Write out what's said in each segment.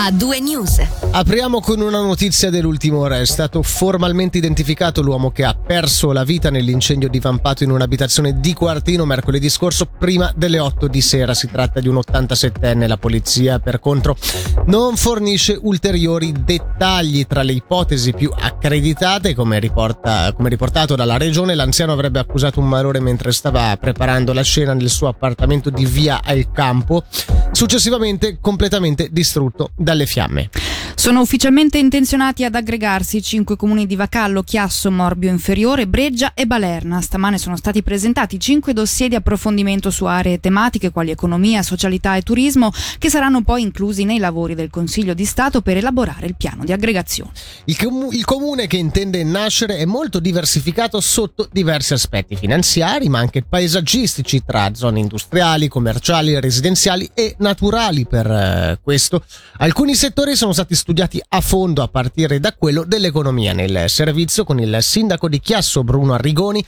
a due news. Apriamo con una notizia dell'ultima ora. È stato formalmente identificato l'uomo che ha perso la vita nell'incendio divampato in un'abitazione di Quartino mercoledì scorso prima delle 8 di sera. Si tratta di un 87enne. La polizia, per contro, non fornisce ulteriori dettagli. Tra le ipotesi più accreditate, come, riporta, come riportato dalla regione, l'anziano avrebbe accusato un malore mentre stava preparando la scena nel suo appartamento di via al campo, successivamente completamente distrutto dalle fiamme. Sono ufficialmente intenzionati ad aggregarsi cinque comuni di Vacallo, Chiasso, Morbio Inferiore, Breggia e Balerna. Stamane sono stati presentati cinque dossier di approfondimento su aree tematiche quali economia, socialità e turismo che saranno poi inclusi nei lavori del Consiglio di Stato per elaborare il piano di aggregazione. Il, com- il comune che intende nascere è molto diversificato sotto diversi aspetti finanziari ma anche paesaggistici tra zone industriali, commerciali, residenziali e naturali. Per eh, questo alcuni settori sono stati studiati studiati a fondo a partire da quello dell'economia nel servizio con il sindaco di Chiasso Bruno Arrigoni.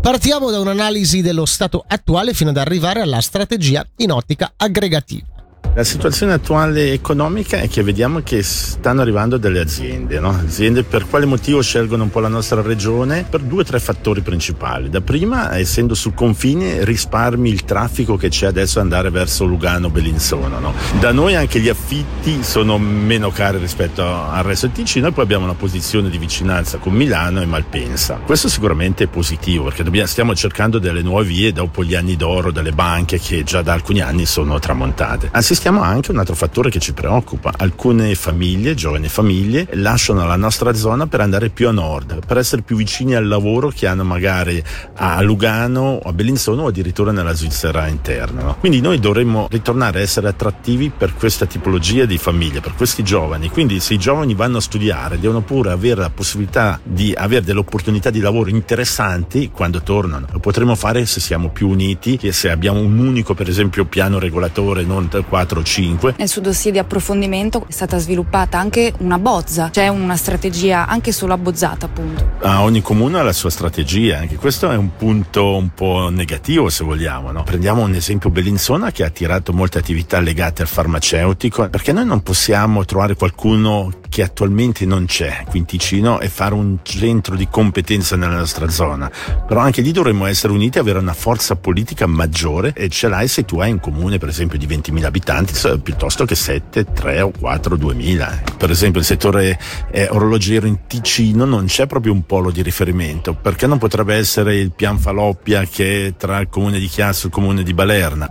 Partiamo da un'analisi dello stato attuale fino ad arrivare alla strategia in ottica aggregativa. La situazione attuale economica è che vediamo che stanno arrivando delle aziende, no? aziende per quale motivo scelgono un po' la nostra regione? Per due o tre fattori principali. Da prima, essendo sul confine, risparmi il traffico che c'è adesso andare verso Lugano, Bellinzona. No? Da noi anche gli affitti sono meno cari rispetto al resto del Ticino e poi abbiamo una posizione di vicinanza con Milano e Malpensa. Questo sicuramente è positivo perché dobbiamo, stiamo cercando delle nuove vie dopo gli anni d'oro delle banche che già da alcuni anni sono tramontate. Assistiamo Assistiamo anche un altro fattore che ci preoccupa. Alcune famiglie, giovani famiglie, lasciano la nostra zona per andare più a nord, per essere più vicini al lavoro che hanno magari a Lugano, a Bellinzona o addirittura nella Svizzera interna. No? Quindi noi dovremmo ritornare a essere attrattivi per questa tipologia di famiglie, per questi giovani. Quindi se i giovani vanno a studiare devono pure avere la possibilità di avere delle opportunità di lavoro interessanti quando tornano. Lo potremo fare se siamo più uniti e se abbiamo un unico, per esempio, piano regolatore, non 4 4 o 5. Nel suo dossier di approfondimento è stata sviluppata anche una bozza, c'è una strategia anche sulla bozzata appunto. Ah, ogni comune ha la sua strategia, anche questo è un punto un po' negativo se vogliamo. No? Prendiamo un esempio Bellinzona che ha attirato molte attività legate al farmaceutico, perché noi non possiamo trovare qualcuno che attualmente non c'è qui in Ticino e fare un centro di competenza nella nostra zona. Però anche lì dovremmo essere uniti e avere una forza politica maggiore e ce l'hai se tu hai un comune per esempio di 20.000 abitanti piuttosto che 7, 3 o 4, 2.000. Per esempio il settore eh, orologiero in Ticino non c'è proprio un polo di riferimento perché non potrebbe essere il pian Faloppia che è tra il comune di Chiasso e il comune di Balerna.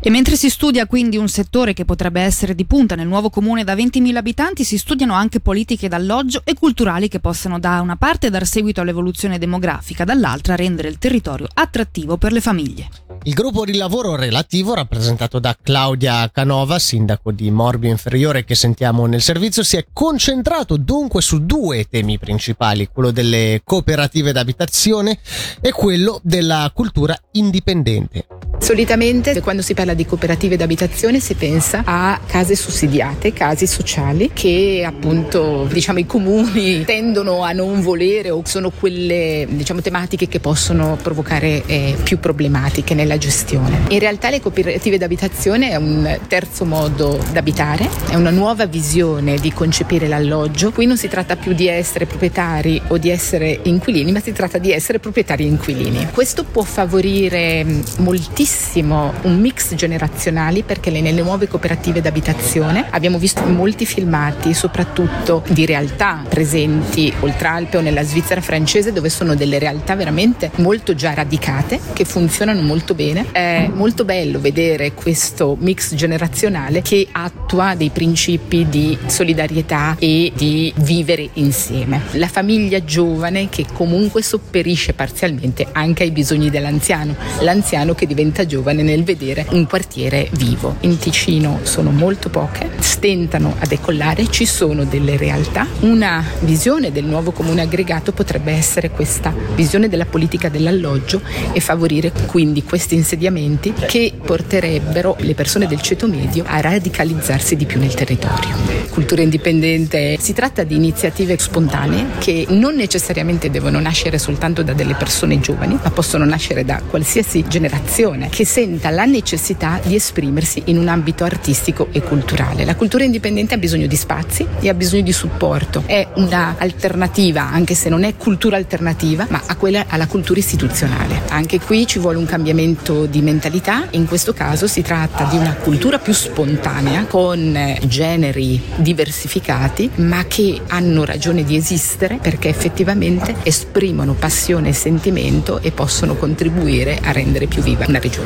E mentre si studia quindi un settore che potrebbe essere di punta nel nuovo comune da 20.000 abitanti, si studiano anche politiche d'alloggio e culturali che possano da una parte dar seguito all'evoluzione demografica, dall'altra rendere il territorio attrattivo per le famiglie. Il gruppo di lavoro relativo, rappresentato da Claudia Canova, sindaco di Morbio Inferiore che sentiamo nel servizio, si è concentrato dunque su due temi principali, quello delle cooperative d'abitazione e quello della cultura indipendente. Solitamente quando si parla di cooperative d'abitazione si pensa a case sussidiate, case sociali che appunto diciamo i comuni tendono a non volere o sono quelle diciamo tematiche che possono provocare eh, più problematiche nella gestione. In realtà le cooperative d'abitazione è un terzo modo d'abitare, è una nuova visione di concepire l'alloggio. Qui non si tratta più di essere proprietari o di essere inquilini, ma si tratta di essere proprietari e inquilini. Questo può favorire moltissimo tantissimo un mix generazionali perché nelle nuove cooperative d'abitazione abbiamo visto molti filmati, soprattutto di realtà presenti oltre Alpe o nella Svizzera francese dove sono delle realtà veramente molto già radicate che funzionano molto bene. È molto bello vedere questo mix generazionale che attua dei principi di solidarietà e di vivere insieme. La famiglia giovane che comunque sopperisce parzialmente anche ai bisogni dell'anziano, l'anziano che diventa diventa giovane nel vedere un quartiere vivo. In Ticino sono molto poche, stentano a decollare, ci sono delle realtà. Una visione del nuovo comune aggregato potrebbe essere questa visione della politica dell'alloggio e favorire quindi questi insediamenti che porterebbero le persone del ceto medio a radicalizzarsi di più nel territorio. Cultura indipendente si tratta di iniziative spontanee che non necessariamente devono nascere soltanto da delle persone giovani, ma possono nascere da qualsiasi generazione che senta la necessità di esprimersi in un ambito artistico e culturale. La cultura indipendente ha bisogno di spazi e ha bisogno di supporto. È un'alternativa, anche se non è cultura alternativa, ma a quella alla cultura istituzionale. Anche qui ci vuole un cambiamento di mentalità. In questo caso si tratta di una cultura più spontanea, con generi diversificati, ma che hanno ragione di esistere perché effettivamente esprimono passione e sentimento e possono contribuire a rendere più viva una regione.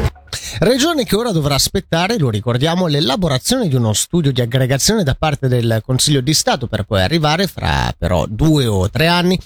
Regione che ora dovrà aspettare, lo ricordiamo, l'elaborazione di uno studio di aggregazione da parte del Consiglio di Stato per poi arrivare, fra però due o tre anni,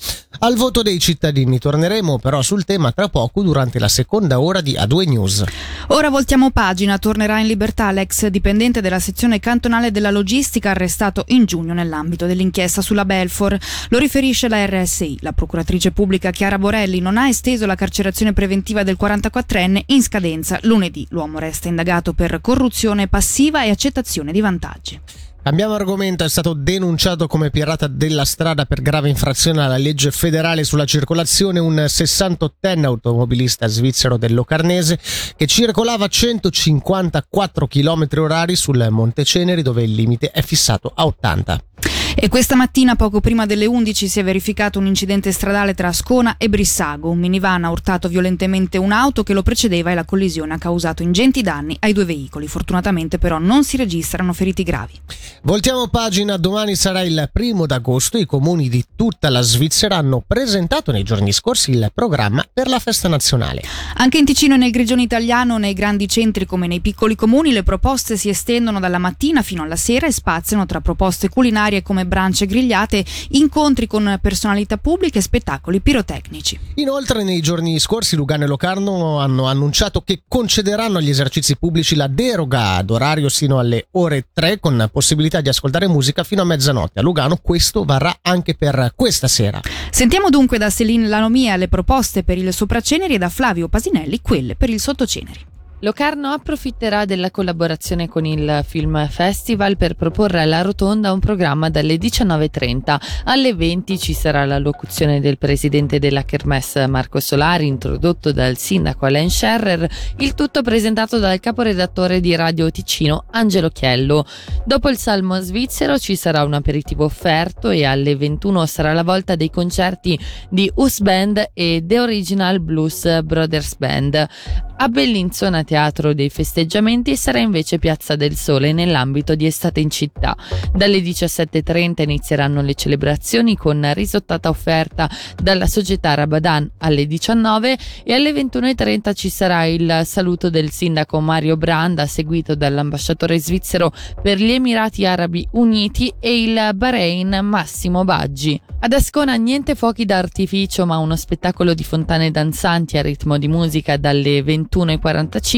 al voto dei cittadini. Torneremo però sul tema tra poco durante la seconda ora di A2 News. Ora voltiamo pagina, tornerà in libertà l'ex dipendente della sezione cantonale della logistica arrestato in giugno nell'ambito dell'inchiesta sulla Belfor. Lo riferisce la RSI. La procuratrice pubblica Chiara Borelli non ha esteso la carcerazione preventiva del 44enne in scadenza lunedì. L'uomo resta indagato per corruzione passiva e accettazione di vantaggi. Cambiamo argomento, è stato denunciato come pirata della strada per grave infrazione alla legge federale sulla circolazione un 68enne automobilista svizzero del Locarnese che circolava a 154 km orari sul Monte Ceneri dove il limite è fissato a 80. E questa mattina, poco prima delle 11, si è verificato un incidente stradale tra Ascona e Brissago. Un minivan ha urtato violentemente un'auto che lo precedeva e la collisione ha causato ingenti danni ai due veicoli. Fortunatamente però non si registrano feriti gravi. Voltiamo pagina, domani sarà il primo d'agosto. I comuni di tutta la Svizzera hanno presentato nei giorni scorsi il programma per la festa nazionale. Anche in Ticino e nel Grigione italiano, nei grandi centri come nei piccoli comuni, le proposte si estendono dalla mattina fino alla sera e spaziano tra proposte culinarie come brance grigliate, incontri con personalità pubbliche e spettacoli pirotecnici. Inoltre nei giorni scorsi Lugano e Locarno hanno annunciato che concederanno agli esercizi pubblici la deroga ad orario sino alle ore 3 con possibilità di ascoltare musica fino a mezzanotte. A Lugano questo varrà anche per questa sera. Sentiamo dunque da Celine Lanomia le proposte per il sopraceneri e da Flavio Pasinelli quelle per il sottoceneri. Locarno approfitterà della collaborazione con il Film Festival per proporre alla Rotonda un programma dalle 19.30. Alle 20 ci sarà la locuzione del presidente della Kermesse Marco Solari, introdotto dal sindaco Alain Scherrer, il tutto presentato dal caporedattore di Radio Ticino Angelo Chiello. Dopo il salmo svizzero ci sarà un aperitivo offerto e alle 21 sarà la volta dei concerti di US Band e The Original Blues Brothers Band. A Bellinzona Teatro dei Festeggiamenti sarà invece Piazza del Sole nell'ambito di Estate in città. Dalle 17.30 inizieranno le celebrazioni con risottata offerta dalla società Rabadan alle 19 e alle 21.30 ci sarà il saluto del sindaco Mario Branda seguito dall'ambasciatore svizzero per gli Emirati Arabi Uniti e il Bahrain Massimo Baggi. Ad Ascona niente fuochi d'artificio ma uno spettacolo di fontane danzanti a ritmo di musica dalle 21.45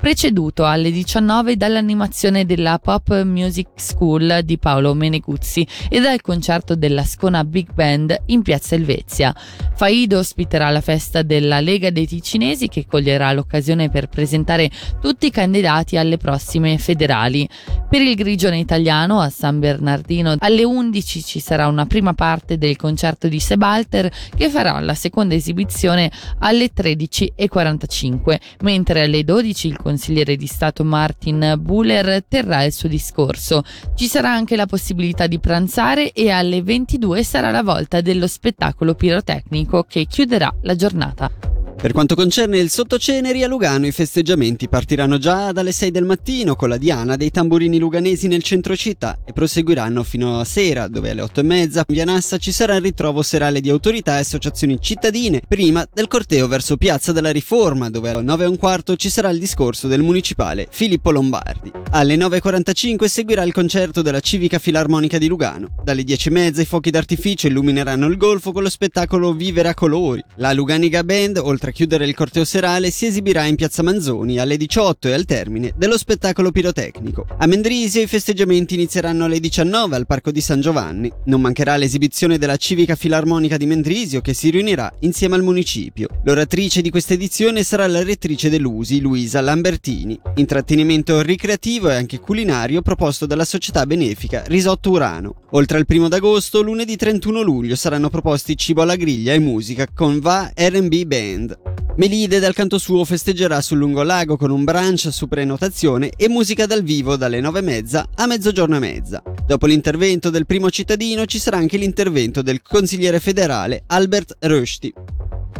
preceduto alle 19 dall'animazione della Pop Music School di Paolo Meneguzzi e dal concerto della Ascona Big Band in Piazza Elvezia. Faido ospiterà la festa della Lega dei Ticinesi che coglierà l'occasione per presentare tutti i candidati alle prossime federali. Per il Grigione italiano a San Bernardino alle 11 ci sarà una prima parte del concerto di Sebalter che farà la seconda esibizione alle 13.45, mentre alle 12 il consigliere di Stato Martin Buller terrà il suo discorso. Ci sarà anche la possibilità di pranzare e alle 22 sarà la volta dello spettacolo pirotecnico che chiuderà la giornata. Per quanto concerne il sottoceneri a Lugano, i festeggiamenti partiranno già dalle 6 del mattino con la diana dei tamburini luganesi nel centro città e proseguiranno fino a sera, dove alle 8 e mezza in via Nassa ci sarà il ritrovo serale di autorità e associazioni cittadine, prima del corteo verso Piazza della Riforma, dove alle 9 e un quarto ci sarà il discorso del municipale Filippo Lombardi. Alle 9.45 seguirà il concerto della Civica Filarmonica di Lugano. Dalle 10 e mezza i fuochi d'artificio illumineranno il golfo con lo spettacolo Vivere a colori. La Luganiga Band, oltre a chiudere il corteo serale, si esibirà in Piazza Manzoni alle 18 e al termine dello spettacolo pirotecnico. A Mendrisio i festeggiamenti inizieranno alle 19 al Parco di San Giovanni. Non mancherà l'esibizione della Civica Filarmonica di Mendrisio che si riunirà insieme al municipio. L'oratrice di questa edizione sarà la rettrice dell'USI, Luisa Lambertini. Intrattenimento ricreativo e anche culinario proposto dalla società benefica Risotto Urano. Oltre al primo d'agosto, lunedì 31 luglio saranno proposti cibo alla griglia e musica con Va R&B Band. Melide dal canto suo festeggerà sul lungolago con un brunch su prenotazione e musica dal vivo dalle 9.30 a mezzogiorno e mezza. Dopo l'intervento del primo cittadino ci sarà anche l'intervento del consigliere federale Albert Rushdie.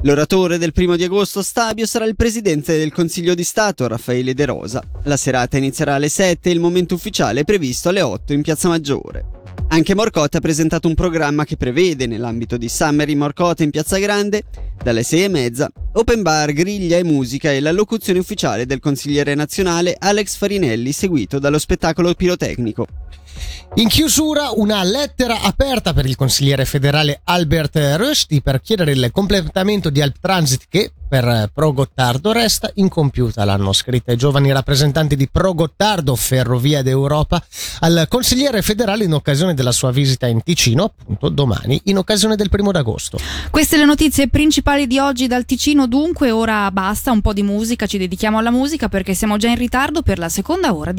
L'oratore del primo di agosto Stabio sarà il presidente del Consiglio di Stato Raffaele De Rosa. La serata inizierà alle 7 e il momento ufficiale è previsto alle 8 in Piazza Maggiore. Anche Morcotte ha presentato un programma che prevede, nell'ambito di Summer in Morcotte in Piazza Grande, dalle 6 e mezza, open bar, griglia e musica e la locuzione ufficiale del consigliere nazionale Alex Farinelli, seguito dallo spettacolo pirotecnico. In chiusura, una lettera aperta per il consigliere federale Albert Rushdie per chiedere il completamento di Alp Transit che per Pro Gottardo resta incompiuta. L'hanno scritta i giovani rappresentanti di Pro Gottardo, Ferrovia d'Europa, al consigliere federale in occasione della sua visita in Ticino, appunto domani, in occasione del primo d'agosto. Queste le notizie principali di oggi dal Ticino, dunque ora basta, un po' di musica, ci dedichiamo alla musica perché siamo già in ritardo per la seconda ora.